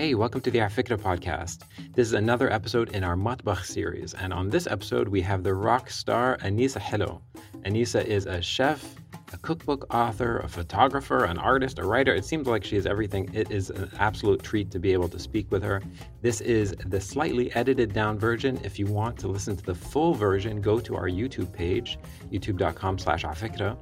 Hey, welcome to the Afikra podcast. This is another episode in our Matbakh series, and on this episode we have the rock star Anissa Helou. Anisa is a chef, a cookbook author, a photographer, an artist, a writer. It seems like she is everything. It is an absolute treat to be able to speak with her. This is the slightly edited down version. If you want to listen to the full version, go to our YouTube page, youtube.com slash afikra,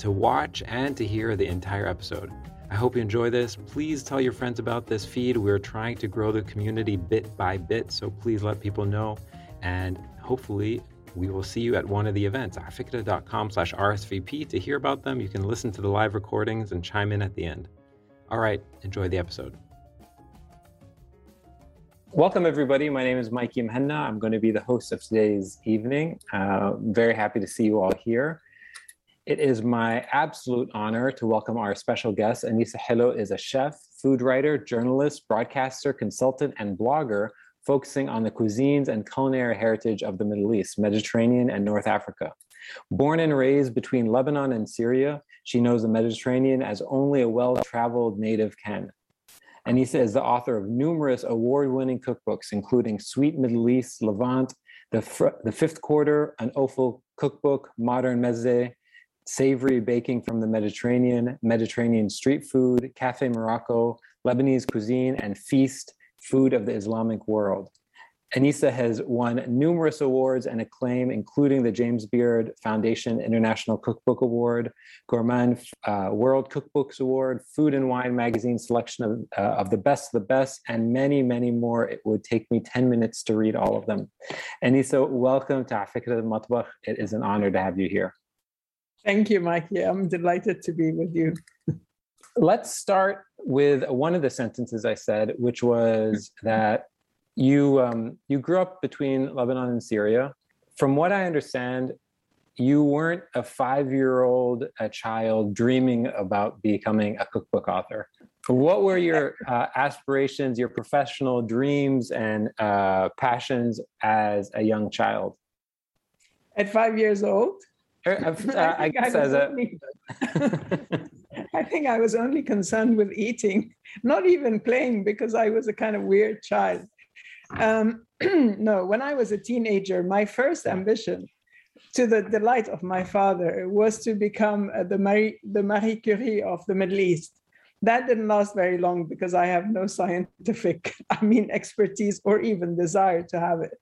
to watch and to hear the entire episode. I hope you enjoy this. Please tell your friends about this feed. We're trying to grow the community bit by bit, so please let people know. And hopefully we will see you at one of the events, afikra.com slash RSVP. To hear about them, you can listen to the live recordings and chime in at the end. All right, enjoy the episode. Welcome, everybody. My name is Mikey Muhanna. I'm going to be the host of today's evening. Uh, very happy to see you all here. It is my absolute honor to welcome our special guest. Anissa Helou is a chef, food writer, journalist, broadcaster, consultant, and blogger focusing on the cuisines and culinary heritage of the Middle East, Mediterranean, and North Africa. Born and raised between Lebanon and Syria, she knows the Mediterranean as only a well traveled native can. Anisa is the author of numerous award winning cookbooks, including Sweet Middle East, Levant, the, Fr- the Fifth Quarter, an Offal cookbook, Modern Meze, Savory Baking from the Mediterranean, Mediterranean Street Food, Cafe Morocco, Lebanese Cuisine, and Feast, food of the Islamic world. Anissa has won numerous awards and acclaim, including the James Beard Foundation International Cookbook Award, Gourmand uh, World Cookbooks Award, Food and Wine Magazine selection of, uh, of the best of the best, and many, many more. It would take me 10 minutes to read all of them. Anissa, welcome to Afikra Matbakh. It is an honor to have you here. Thank you, Mikey. I'm delighted to be with you. Let's start with one of the sentences I said, which was that you um, you grew up between Lebanon and Syria. From what I understand, you weren't a five-year-old a child dreaming about becoming a cookbook author. What were your uh, aspirations, your professional dreams, and uh, passions as a young child? At five years old, uh, uh, I, guess as a. I think I was only concerned with eating, not even playing, because I was a kind of weird child. Um, no, when I was a teenager, my first ambition, to the delight of my father, was to become uh, the Marie, the Marie Curie of the Middle East. That didn't last very long because I have no scientific, I mean, expertise or even desire to have it.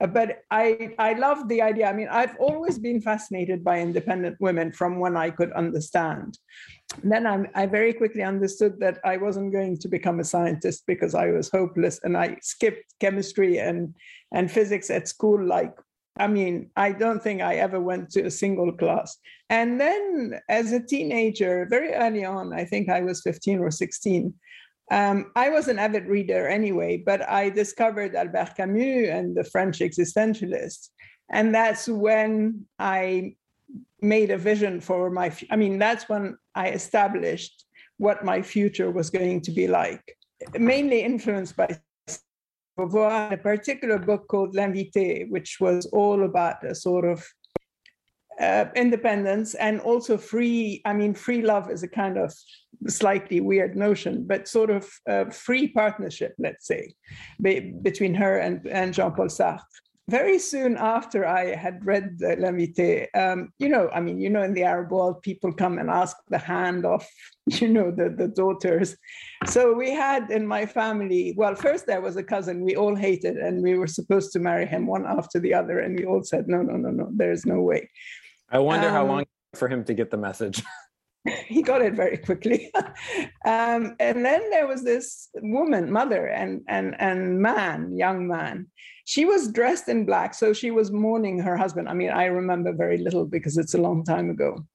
Uh, but I, I love the idea. I mean, I've always been fascinated by independent women from when I could understand. Then I'm, I very quickly understood that I wasn't going to become a scientist because I was hopeless and I skipped chemistry and, and physics at school like I mean, I don't think I ever went to a single class. And then as a teenager, very early on, I think I was 15 or 16, um, I was an avid reader anyway, but I discovered Albert Camus and the French existentialists. And that's when I made a vision for my, I mean, that's when I established what my future was going to be like, mainly influenced by Beauvoir, a particular book called L'Invitée, which was all about a sort of uh, independence and also free. I mean, free love is a kind of slightly weird notion, but sort of uh, free partnership, let's say, be, between her and, and Jean Paul Sartre. Very soon after I had read the L'Invitée, um, you know, I mean, you know, in the Arab world, people come and ask the hand of, you know, the, the daughters. So we had in my family, well, first there was a cousin we all hated, and we were supposed to marry him one after the other. And we all said, no, no, no, no, there's no way. I wonder um, how long for him to get the message. he got it very quickly. um, and then there was this woman, mother, and and and man, young man. She was dressed in black, so she was mourning her husband. I mean, I remember very little because it's a long time ago.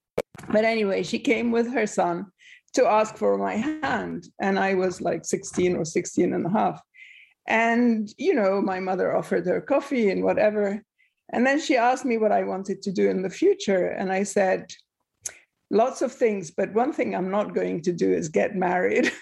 But anyway, she came with her son to ask for my hand, and I was like 16 or 16 and a half. And you know, my mother offered her coffee and whatever. And then she asked me what I wanted to do in the future. And I said, lots of things, but one thing I'm not going to do is get married.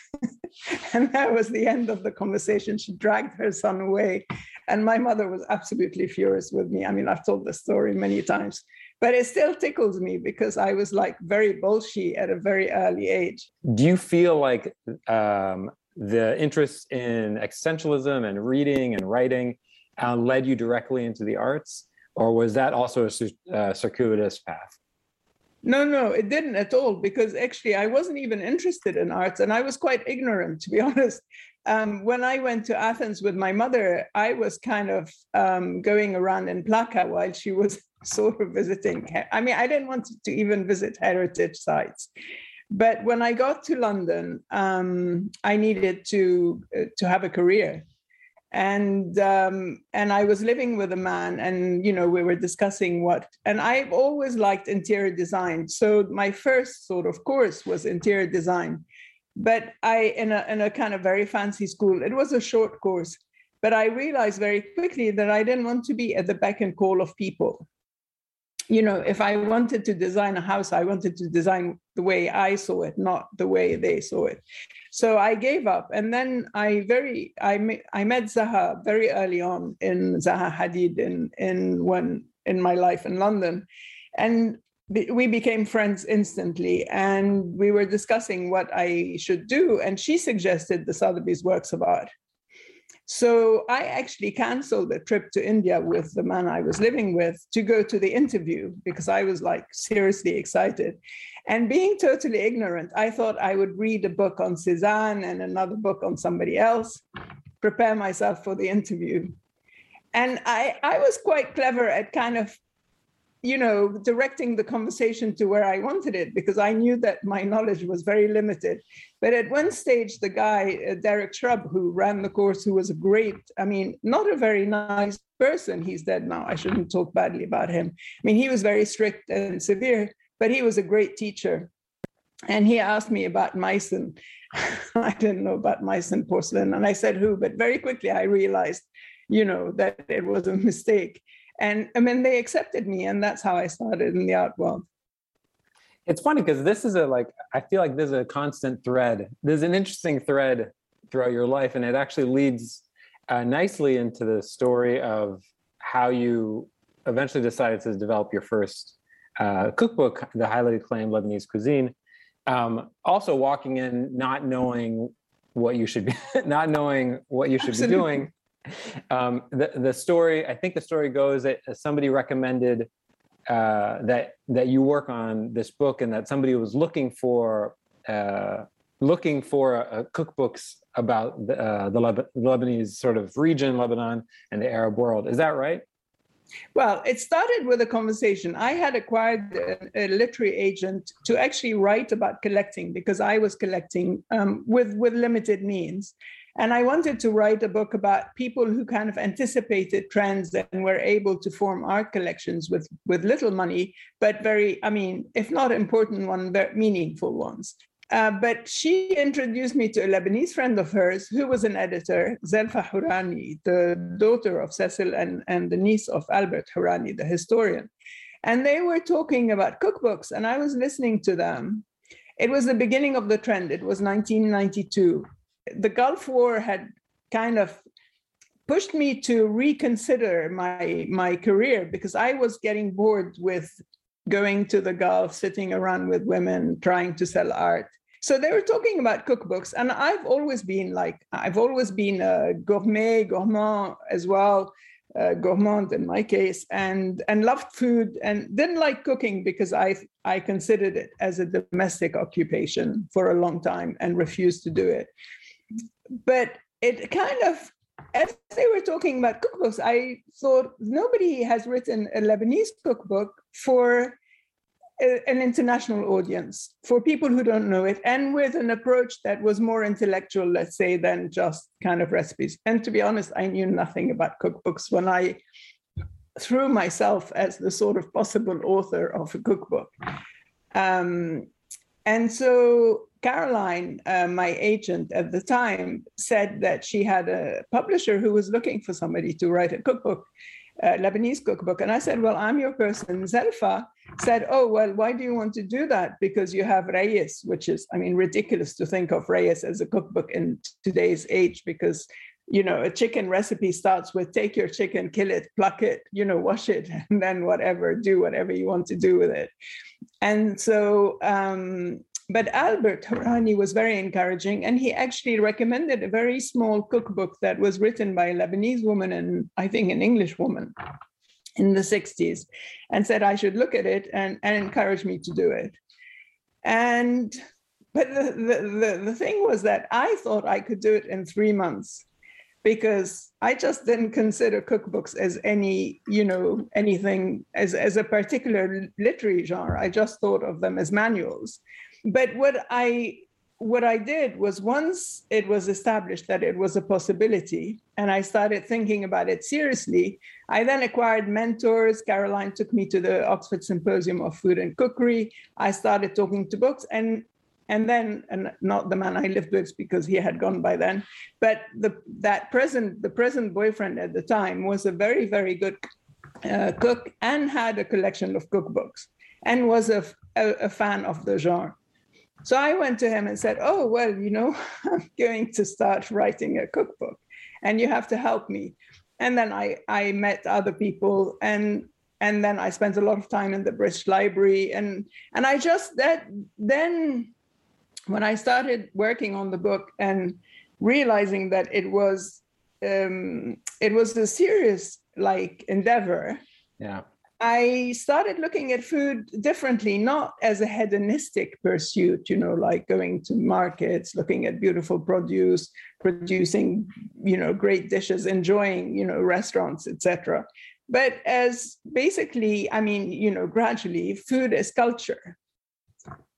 and that was the end of the conversation. She dragged her son away. And my mother was absolutely furious with me. I mean, I've told the story many times, but it still tickles me because I was like very bolshy at a very early age. Do you feel like um, the interest in existentialism and reading and writing uh, led you directly into the arts, or was that also a uh, circuitous path? No, no, it didn't at all because actually I wasn't even interested in arts and I was quite ignorant, to be honest. Um, when I went to Athens with my mother, I was kind of um, going around in Plaka while she was sort of visiting. I mean, I didn't want to even visit heritage sites. But when I got to London, um, I needed to uh, to have a career, and um, and I was living with a man, and you know we were discussing what. And I've always liked interior design, so my first sort of course was interior design. But I in a in a kind of very fancy school. It was a short course, but I realized very quickly that I didn't want to be at the beck and call of people you know, if I wanted to design a house, I wanted to design the way I saw it, not the way they saw it. So I gave up, and then I very I met, Zaha very early on in Zaha Hadid in in one in my life in London, and we became friends instantly. And we were discussing what i should do. And she suggested the sotheby's works of art so I actually canceled a trip to India with the man I was living with to go to the interview because I was like seriously excited. And being totally ignorant, I thought I would read a book on Cézanne and another book on somebody else, prepare myself for the interview. And I, I was quite clever at kind of you know, directing the conversation to where I wanted it because I knew that my knowledge was very limited. But at one stage, the guy, uh, Derek Shrub, who ran the course, who was a great, I mean, not a very nice person, he's dead now. I shouldn't talk badly about him. I mean, he was very strict and severe, but he was a great teacher. And he asked me about Meissen. I didn't know about Meissen porcelain. And I said, who? But very quickly I realized, you know, that it was a mistake and I mean they accepted me, and that's how I started in the art world. It's funny because this is a like I feel like there's a constant thread. There's an interesting thread throughout your life, and it actually leads uh, nicely into the story of how you eventually decided to develop your first uh, cookbook, the highly acclaimed Lebanese cuisine. Um, also, walking in not knowing what you should be, not knowing what you should Absolutely. be doing, um, the the story, I think the story goes that somebody recommended uh, that that you work on this book, and that somebody was looking for uh, looking for cookbooks about the, uh, the Lebanese sort of region, Lebanon, and the Arab world. Is that right? Well, it started with a conversation. I had acquired a, a, literary agent to actually write about collecting because I was collecting um, with with limited means, and I wanted to write a book about people who kind of anticipated trends and were able to form art collections with, with little money, but very, I mean, if not important ones, very meaningful ones. Uh, but she introduced me to a Lebanese friend of hers who was an editor, Zelfa Hourani, the daughter of Cecil and, and the niece of Albert Hourani, the historian. And they were talking about cookbooks, and I was listening to them. It was the beginning of the trend. It was 1992 the Gulf War had kind of pushed me to reconsider my my career because I was getting bored with going to the Gulf, sitting around with women, trying to sell art. So they were talking about cookbooks, and I've always been like I've always been a gourmet, gourmand as well, uh, gourmand in my case, and and loved food and didn't like cooking because I I considered it as a domestic occupation for a long time and refused to do it but it kind of as they were talking about cookbooks, I thought nobody has written a Lebanese cookbook for a, an international audience, for people who don't know it, and with an approach that was more intellectual, let's say, than just kind of recipes. And to be honest, I knew nothing about cookbooks when I threw myself as the sort of possible author of a cookbook. Um, and so Caroline, uh, my agent at the time, said that she had a publisher who was looking for somebody to write a cookbook, a Lebanese cookbook. And I said, Well, I'm your person. Zelfa said, Oh, well, why do you want to do that? Because you have Rayess, which is, I mean, ridiculous to think of Rayess as a cookbook in today's age because you know, a chicken recipe starts with take your chicken, kill it, pluck it, you know, wash it, and then whatever, do whatever you want to do with it. And so um, but Albert Hourani was very encouraging, and he actually recommended a very small cookbook that was written by a Lebanese woman and I think an English woman in the 60s, and said I should look at it and, and encourage me to do it. And but the, the, the, the thing was that I thought I could do it in three months because I just didn't consider cookbooks as any, you know, anything as, as a particular literary genre. I just thought of them as manuals. But what I what I did was once it was established that it was a possibility, and I started thinking about it seriously, I then acquired mentors. Caroline took me to the Oxford Symposium of Food and Cookery. I started talking to books, and and then and not the man I lived with because he had gone by then, but the that present the present boyfriend at the time was a very very good uh, cook and had a collection of cookbooks and was a, a, a fan of the genre. So I went to him and said, Oh, well, you know, I'm going to start writing a cookbook and you have to help me. And then I, I met other people and and then I spent a lot of time in the British Library and and I just that then when I started working on the book and realizing that it was um, it was a serious like endeavor. Yeah. I started looking at food differently, not as a hedonistic pursuit, you know, like going to markets, looking at beautiful produce, producing, you know, great dishes, enjoying, you know, restaurants, etc. But as basically, I mean, you know, gradually, food is culture.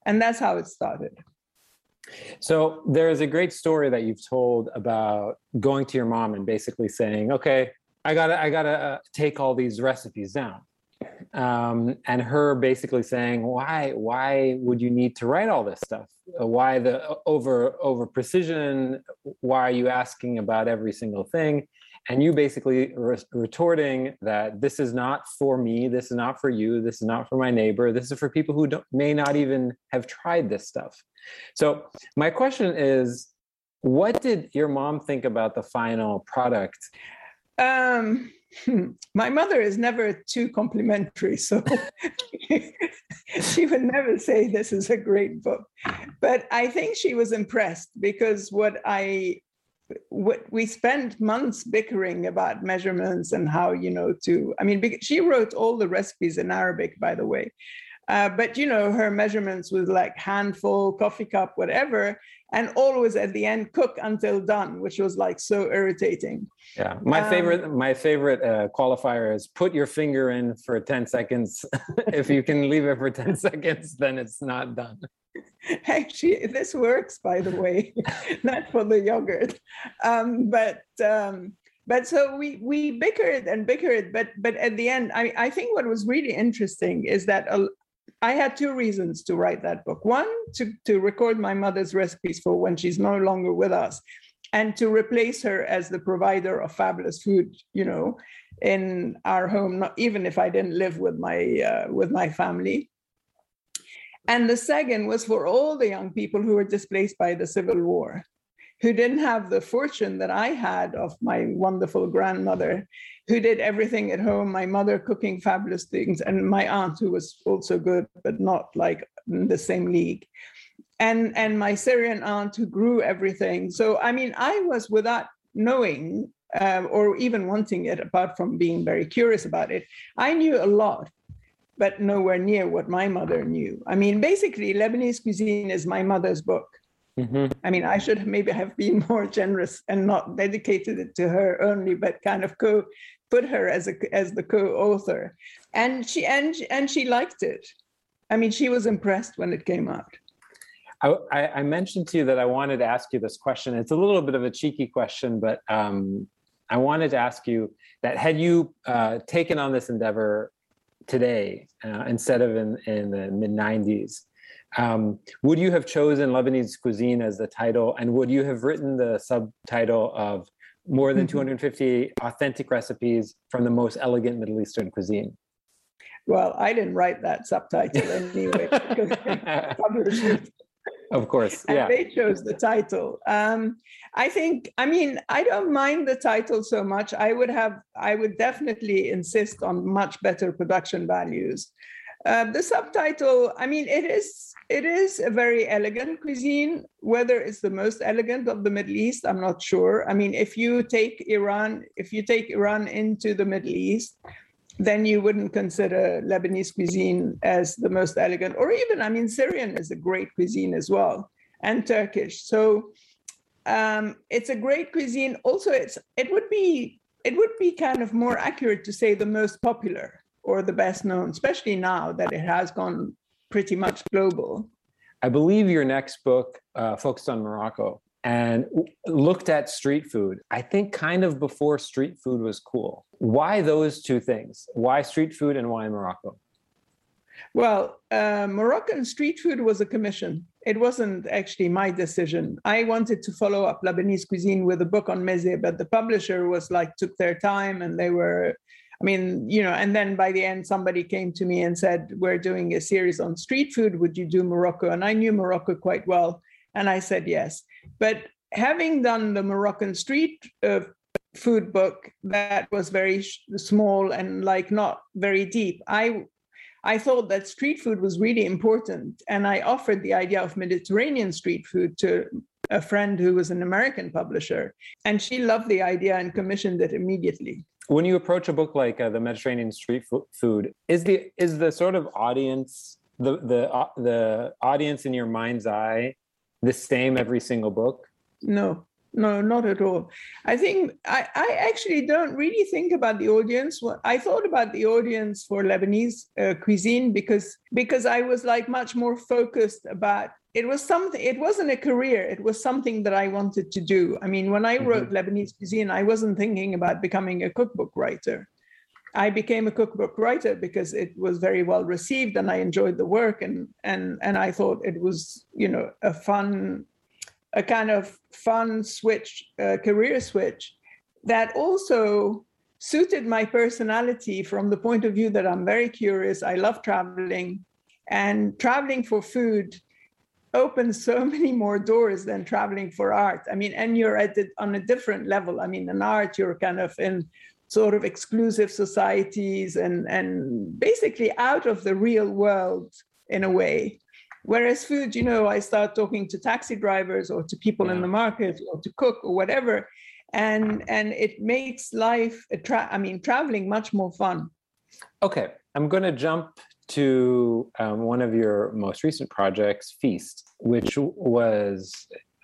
And that's how it started. So there is a great story that you've told about going to your mom and basically saying, "Okay, I gotta, I gotta uh, take all these recipes down." Um, and her basically saying why why would you need to write all this stuff? Why the over over precision? Why are you asking about every single thing? And you basically re- retorting that this is not for me this is not for you this is not for my neighbor this is for people who may not even have tried this stuff. So my question is what did your mom think about the final product um my mother is never too complimentary, so she would never say this is a great book. But I think she was impressed because what I what we spent months bickering about measurements and how you know to i mean she wrote all the recipes in arabic by the way uh, but you know her measurements was like handful coffee cup whatever and always at the end cook until done which was like so irritating. Yeah. My um, favorite my favorite uh, qualifier is put your finger in for 10 seconds. If you can leave it for 10 seconds then it's not done. Actually this works by the way not for the yogurt. Um, but um, but so we we bickered and bickered but but at the end i i think what was really interesting is that a, I had two reasons to write that book. One, to, to record my mother's recipes for when she's no longer with us, and to replace her as the provider of fabulous food, you know, in our home, not, even if I didn't live with my uh, with my family. And the second was for all the young people who were displaced by the Civil War, who didn't have the fortune that I had of my wonderful grandmother who did everything at home, my mother cooking fabulous things, and my aunt who was also good, but not like in the same league. And, and my Syrian aunt who grew everything. So, I mean, I was without knowing uh, or even wanting it, apart from being very curious about it, I knew a lot, but nowhere near what my mother knew. I mean, basically, Lebanese cuisine is my mother's book. Mm-hmm. I mean, I should maybe have been more generous and not dedicated it to her only, but kind of co put her as a as the co-author, and she and and she liked it. I mean, she was impressed when it came out. I, I, mentioned to you that I wanted to ask you this question. It's a little bit of a cheeky question, but um, I wanted to ask you that had you uh, taken on this endeavor today uh, instead of in, in the mid 90s, um, would you have chosen Lebanese cuisine as the title? And would you have written the subtitle of more than mm-hmm. 250 authentic recipes from the most elegant Middle Eastern cuisine. Well, I didn't write that subtitle anyway because. Of course, yeah. And they chose the title. Um, I think, I mean, I don't mind the title so much. I would have, I would definitely insist on much better production values. Uh, the subtitle, I mean, it is it is a very elegant cuisine. Whether it's the most elegant of the Middle East, I'm not sure. I mean, if you take Iran, if you take Iran into the Middle East, then you wouldn't consider Lebanese cuisine as the most elegant, or even, I mean, Syrian is a great cuisine as well, and Turkish. So um, it's a great cuisine. Also, it's it would be it would be kind of more accurate to say the most popular or the best known, especially now that it has gone pretty much global. I believe your next book uh, focused on Morocco and looked at street food. I think kind of before street food was cool. Why those two things? Why street food and why Morocco? Well, uh, Moroccan street food was a commission. It wasn't actually my decision. I wanted to follow up Lebanese cuisine with a book on meze, but the publisher was like, took their time and they were I mean, you know, and then by the end, somebody came to me and said, We're doing a series on street food. Would you do Morocco? And I knew Morocco quite well. And I said yes. But having done the Moroccan street uh, food book, that was very sh- small and like not very deep. I I thought that street food was really important. And I offered the idea of Mediterranean street food to a friend who was an American publisher. And she loved the idea and commissioned it immediately when you approach a book like uh, the Mediterranean street food, is the is the sort of audience the the uh, the audience in your mind's eye the same every single book? No, no, not at all. I think I, I actually don't really think about the audience. I thought about the audience for Lebanese uh, cuisine because because I was like much more focused about it was something it wasn't a career it was something that i wanted to do i mean when i wrote mm-hmm. lebanese cuisine i wasn't thinking about becoming a cookbook writer i became a cookbook writer because it was very well received and i enjoyed the work and and and i thought it was you know a fun a kind of fun switch uh, career switch that also suited my personality from the point of view that i'm very curious i love traveling and traveling for food opens so many more doors than traveling for art. I mean, and you're at it on a different level. I mean, in art, you're kind of in sort of exclusive societies and and basically out of the real world in a way. Whereas food, you know, I start talking to taxi drivers or to people yeah. in the market or to cook or whatever, and and it makes life, tra- I mean, traveling much more fun. Okay, I'm going to jump to um, one of your most recent projects, Feast, which was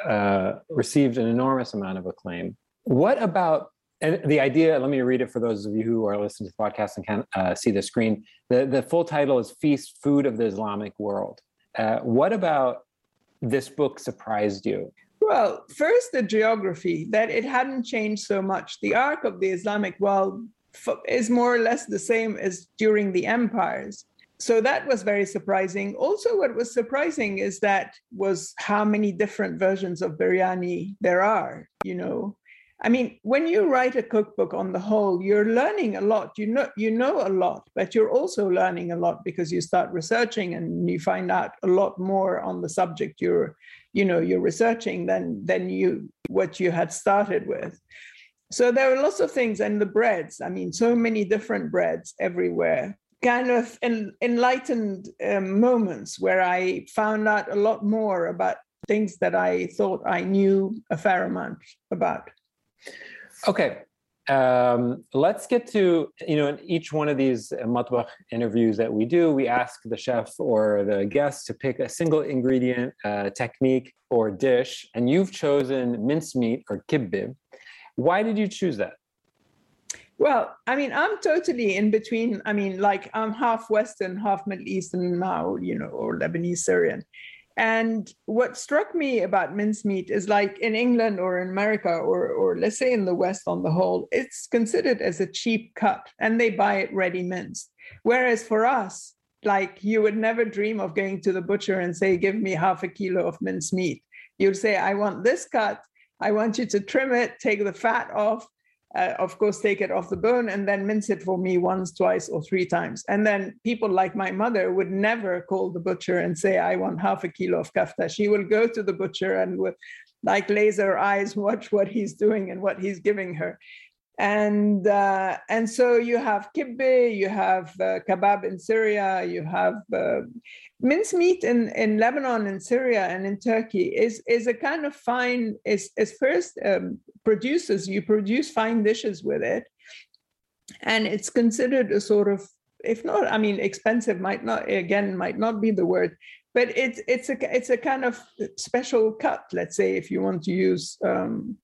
uh, received an enormous amount of acclaim. What about and the idea? Let me read it for those of you who are listening to the podcast and can't uh, see the screen. The the full title is Feast: Food of the Islamic World. Uh, what about this book surprised you? Well, first the geography that it hadn't changed so much. The arc of the Islamic world is more or less the same as during the empires so that was very surprising. Also, what was surprising is that was how many different versions of biryani there are. You know, I mean, when you write a cookbook on the whole, you're learning a lot. You know, you know a lot, but you're also learning a lot because you start researching and you find out a lot more on the subject you're, you know, you're researching than than you what you had started with. So there are lots of things, and the breads. I mean, so many different breads everywhere kind of en- enlightened um, moments where I found out a lot more about things that I thought I knew a fair amount about. Okay. Um, let's get to, you know, in each one of these matbakh interviews that we do, we ask the chef or the guest to pick a single ingredient, uh, technique, or dish, and you've chosen mincemeat or kibbeh. Why did you choose that? Well, I mean, I'm totally in between. I mean, like I'm half Western, half Middle Eastern now, you know, or Lebanese Syrian. And what struck me about mincemeat is like in England or in America or, or let's say in the West on the whole, it's considered as a cheap cut and they buy it ready minced. Whereas for us, like you would never dream of going to the butcher and say, give me half a kilo of mincemeat. You'd say, I want this cut. I want you to trim it, take the fat off, uh, of course, take it off the bone and then mince it for me once, twice, or three times. And then people like my mother would never call the butcher and say, I want half a kilo of kafta. She will go to the butcher and with like laser eyes watch what he's doing and what he's giving her. And uh, and so you have kibbeh, you have uh, kebab in Syria, you have uh, mincemeat in, in Lebanon and Syria and in Turkey is is a kind of fine is is first um, produces you produce fine dishes with it, and it's considered a sort of if not I mean expensive might not again might not be the word, but it's it's a it's a kind of special cut let's say if you want to use um,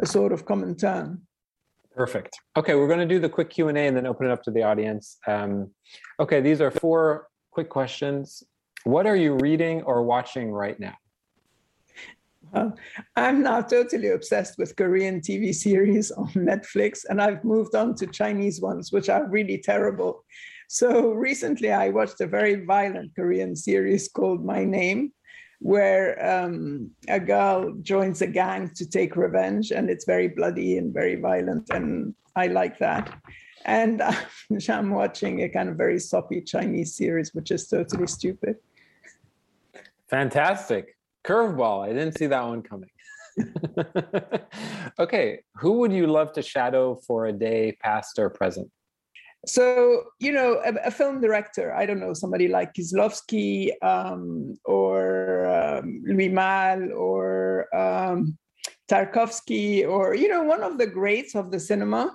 a sort of common term. Perfect. Okay, we're going to do the quick Q and then open it up to the audience. Um, okay, these are four quick questions. What are you reading or watching right now? I'm now totally obsessed with Korean TV series on Netflix, and I've moved on to Chinese ones, which are really terrible. So recently, I watched a very violent Korean series called My Name, where um, a girl joins a gang to take revenge, and it's very bloody and very violent, and I like that. And I'm watching a kind of very soppy Chinese series, which is totally stupid. Fantastic. Curveball. I didn't see that one coming. okay. Who would you love to shadow for a day, past or present? So, you know, a, a film director, I don't know, somebody like Kieslowski um, or um, Louis Malle or um, Tarkovsky or, you know, one of the greats of the cinema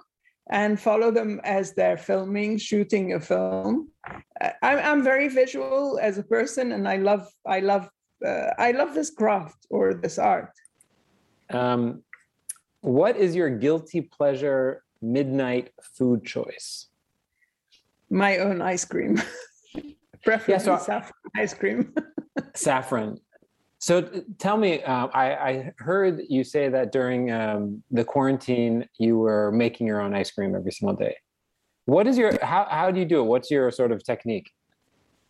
and follow them as they're filming, shooting a film. I'm, I'm very visual as a person and I love, I love, uh, I love this craft or this art. Um, what is your guilty pleasure midnight food choice? My own ice cream, preferably yeah, so saffron ice cream. saffron. So tell me, uh, I, I, heard you say that during um, the quarantine you were making your own ice cream every single day. What is your how how do you do it? What's your sort of technique?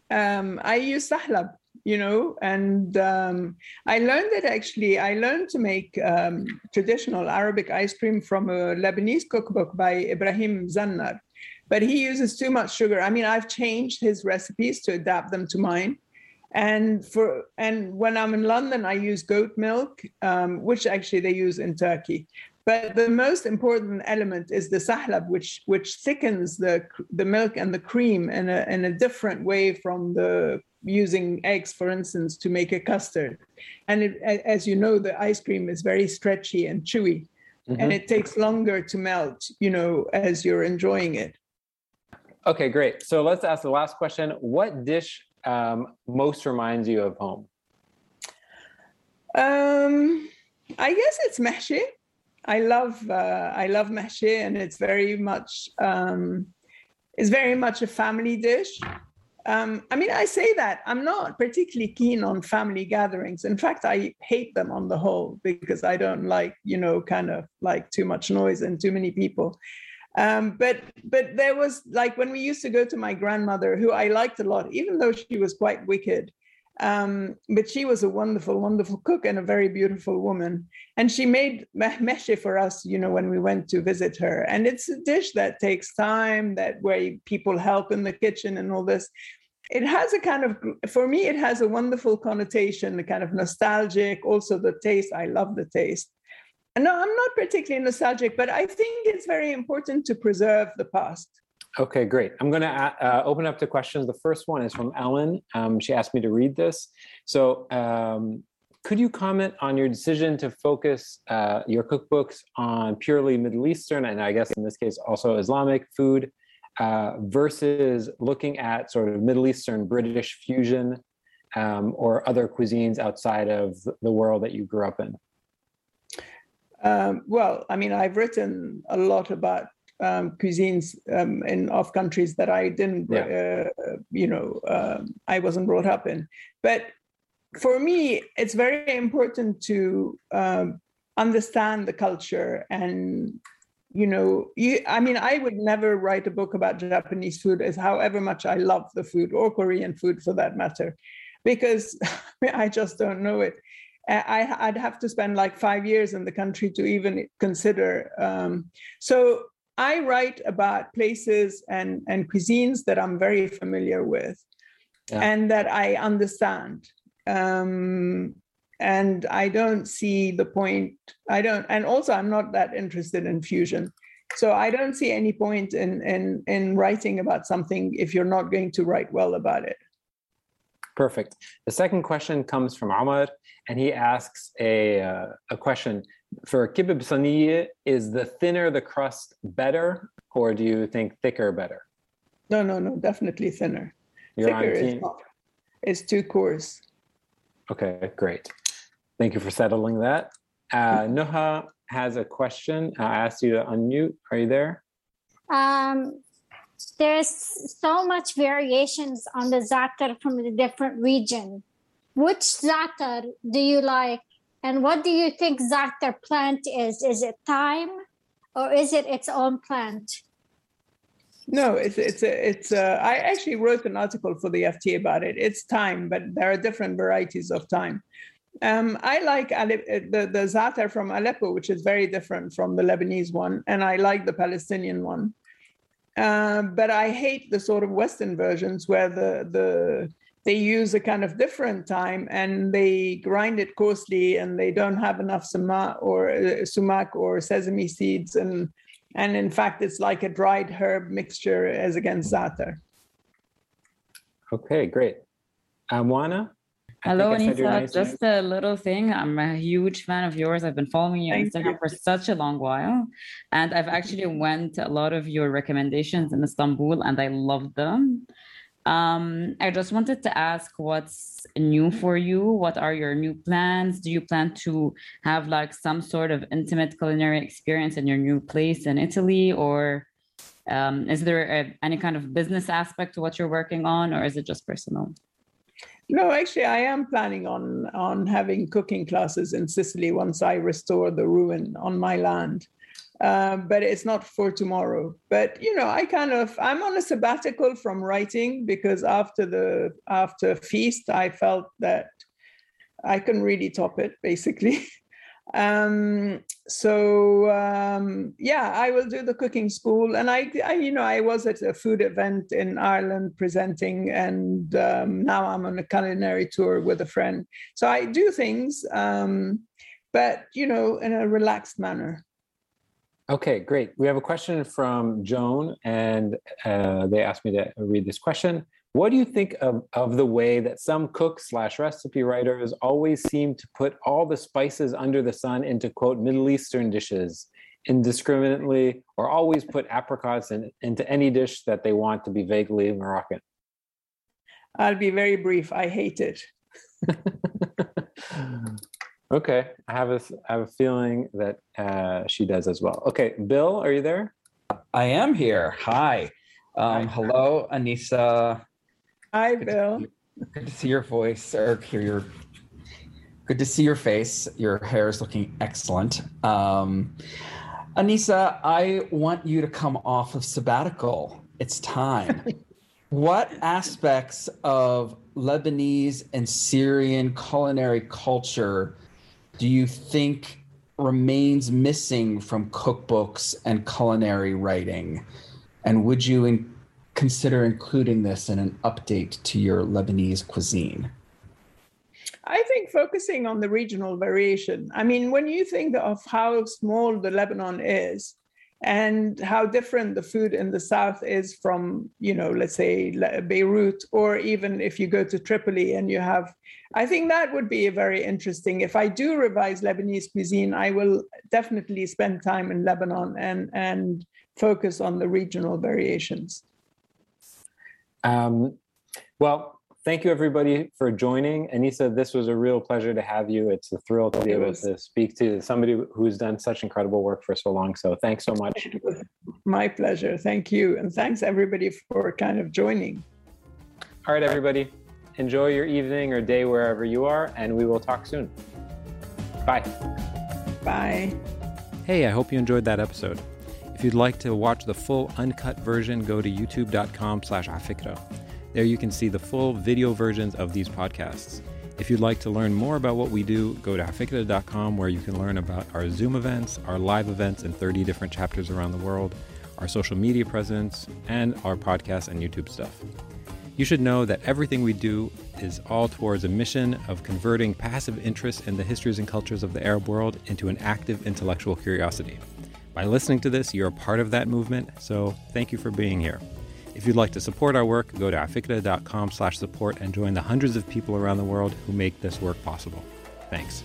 Um, I use sahlab, you know, and um, I learned it actually. I learned to make um, traditional Arabic ice cream from a Lebanese cookbook by Ibrahim Zannar but he uses too much sugar. I mean, I've changed his recipes to adapt them to mine. And for and when I'm in London, I use goat milk, um, which actually they use in Turkey. But the most important element is the sahlab, which which thickens the the milk and the cream in a in a different way from the using eggs, for instance, to make a custard. And it, as you know, the ice cream is very stretchy and chewy, mm-hmm. and it takes longer to melt. You know, as you're enjoying it. Okay, great. So let's ask the last question. What dish um, most reminds you of home? Um, I guess it's meshi. I love uh, I love meshi, and it's very much um, it's very much a family dish. Um, I mean, I say that I'm not particularly keen on family gatherings. In fact, I hate them on the whole because I don't like, you know, kind of like too much noise and too many people. Um, but but there was like when we used to go to my grandmother, who I liked a lot, even though she was quite wicked. Um, but she was a wonderful, wonderful cook and a very beautiful woman. And she made mehmeshe for us, you know, when we went to visit her. And it's a dish that takes time, that where people help in the kitchen and all this. It has a kind of, for me, it has a wonderful connotation, a kind of nostalgic. Also, the taste. I love the taste. No, I'm not particularly nostalgic, but I think it's very important to preserve the past. Okay, great. I'm going to uh, open up to questions. The first one is from Ellen. Um, she asked me to read this. So, um, could you comment on your decision to focus uh, your cookbooks on purely Middle Eastern, and I guess in this case also Islamic food, uh, versus looking at sort of Middle Eastern British fusion um, or other cuisines outside of the world that you grew up in? Um, well, I mean, I've written a lot about um, cuisines um, in of countries that I didn't, yeah. uh, you know, um, I wasn't brought up in. But for me, it's very important to um, understand the culture and you know you, i mean i would never write a book about japanese food as however much i love the food or korean food for that matter because i just don't know it I, would have to spend like five years in the country to even consider. Um, so I write about places and, and cuisines that I'm very familiar with yeah. and that I understand. Um, and I don't see the point. I don't, and also I'm not that interested in fusion. So I don't see any point in in in writing about something if you're not going to write well about it. Perfect. The second question comes from Amar, and he asks a uh, a question for kibbeh saniye. Is the thinner the crust better, or do you think thicker better? No, no, no, definitely thinner. You're thicker is, not, is too coarse. Okay, great. Thank you for settling that. Uh, Noha has a question. I asked you to unmute. Are you there? Um, there's so much variations on the za'atar from the different region. Which za'atar do you like? And what do you think za'atar plant is? Is it thyme or is it its own plant? No, it's it's it's a, I actually wrote an article for the FT about it. It's thyme, but there are different varieties of thyme. Um, I like the the za'atar from Aleppo, which is very different from the Lebanese one, and I like the Palestinian one. Uh, but I hate the sort of Western versions where the the they use a kind of different thyme and they grind it coarsely and they don't have enough sumac or uh, sumac or sesame seeds and and in fact it's like a dried herb mixture as against za'atar. Okay, great. Amwana? Hello. Nice Just a little thing. I'm a huge fan of yours. I've been following you on Instagram you. for such a long while, and I've actually went a lot of your recommendations in Istanbul, and I love them. Um, I just wanted to ask what's new for you. What are your new plans? Do you plan to have like some sort of intimate culinary experience in your new place in Italy, or um, is there a, any kind of business aspect to what you're working on, or is it just personal? No, actually, I am planning on on having cooking classes in Sicily once I restore the ruin on my land. Um, but it's not for tomorrow. But you know, I kind of I'm on a sabbatical from writing because after the after feast, I felt that I couldn't really top it, basically. um so um yeah i will do the cooking school. And I, I you know i was at a food event in ireland presenting and um, now i'm on a culinary tour with a friend. So i do things um but you know in a relaxed manner. Okay great. We have a question from joan and uh, they asked me to read this question what do you think of, of the way that some cooks slash recipe writers always seem to put all the spices under the sun into quote Middle Eastern dishes indiscriminately or always put apricots in, into any dish that they want to be vaguely Moroccan? I'll be very brief. I hate it. okay, I have a I have a feeling that uh, she does as well. Okay, Bill, are you there? I am here. Hi. Um, Hi. Hello, Anissa. Hi, Bill. Good to see your voice or hear your. Good to see your face. Your hair is looking excellent. Um, Anissa, I want you to come off of sabbatical. It's time. what aspects of Lebanese and Syrian culinary culture do you think remains missing from cookbooks and culinary writing? And would you in- consider including this in an update to your Lebanese cuisine? I think focusing on the regional variation. I mean, when you think of how small the Lebanon is and how different the food in the south is from, you know, let's say Beirut, or even if you go to Tripoli and you have, I think that would be very interesting. If I do revise Lebanese cuisine, I will definitely spend time in Lebanon and, and focus on the regional variations. Um, well, thank you everybody for joining. Anissa, this was a real pleasure to have you. It's a thrill to be able to speak to somebody who's done such incredible work for so long. So thanks so much. My pleasure. Thank you. And thanks everybody for kind of joining. All right, everybody. Enjoy your evening or day wherever you are, and we will talk soon. Bye. Bye. Hey, I hope you enjoyed that episode. If you'd like to watch the full uncut version, go to youtube.com slash afikra. There you can see the full video versions of these podcasts. If you'd like to learn more about what we do, go to afikra.com where you can learn about our Zoom events, our live events in 30 different chapters around the world, our social media presence, and our podcast and YouTube stuff. You should know that everything we do is all towards a mission of converting passive interest in the histories and cultures of the Arab world into an active intellectual curiosity. By listening to this, you're a part of that movement, so thank you for being here. If you'd like to support our work, go to afikra.com slash support and join the hundreds of people around the world who make this work possible. Thanks.